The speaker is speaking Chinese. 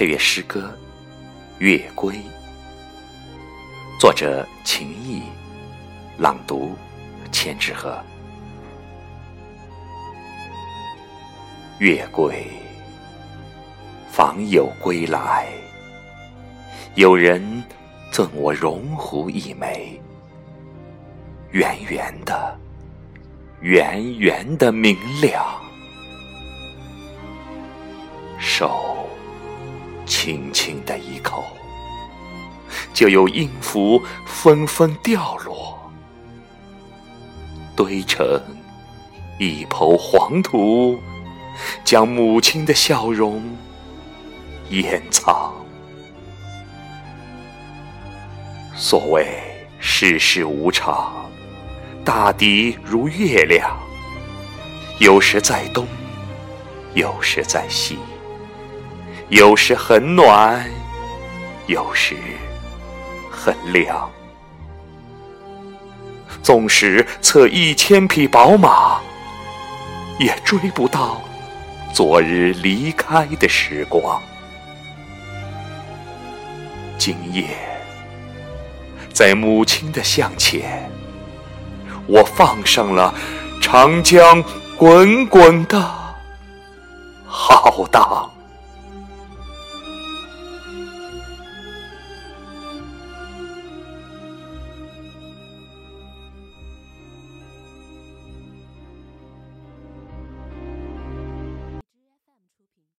配乐诗歌《月归》，作者秦毅，朗读千纸鹤。月归，访友归来，有人赠我荣湖一枚，圆圆的，圆圆的明亮。手轻轻的一口，就有音符纷纷掉落，堆成一抔黄土。将母亲的笑容掩藏。所谓世事无常，大抵如月亮，有时在东，有时在西，有时很暖，有时很凉。纵使策一千匹宝马，也追不到。昨日离开的时光，今夜在母亲的向前，我放上了长江滚滚的浩荡。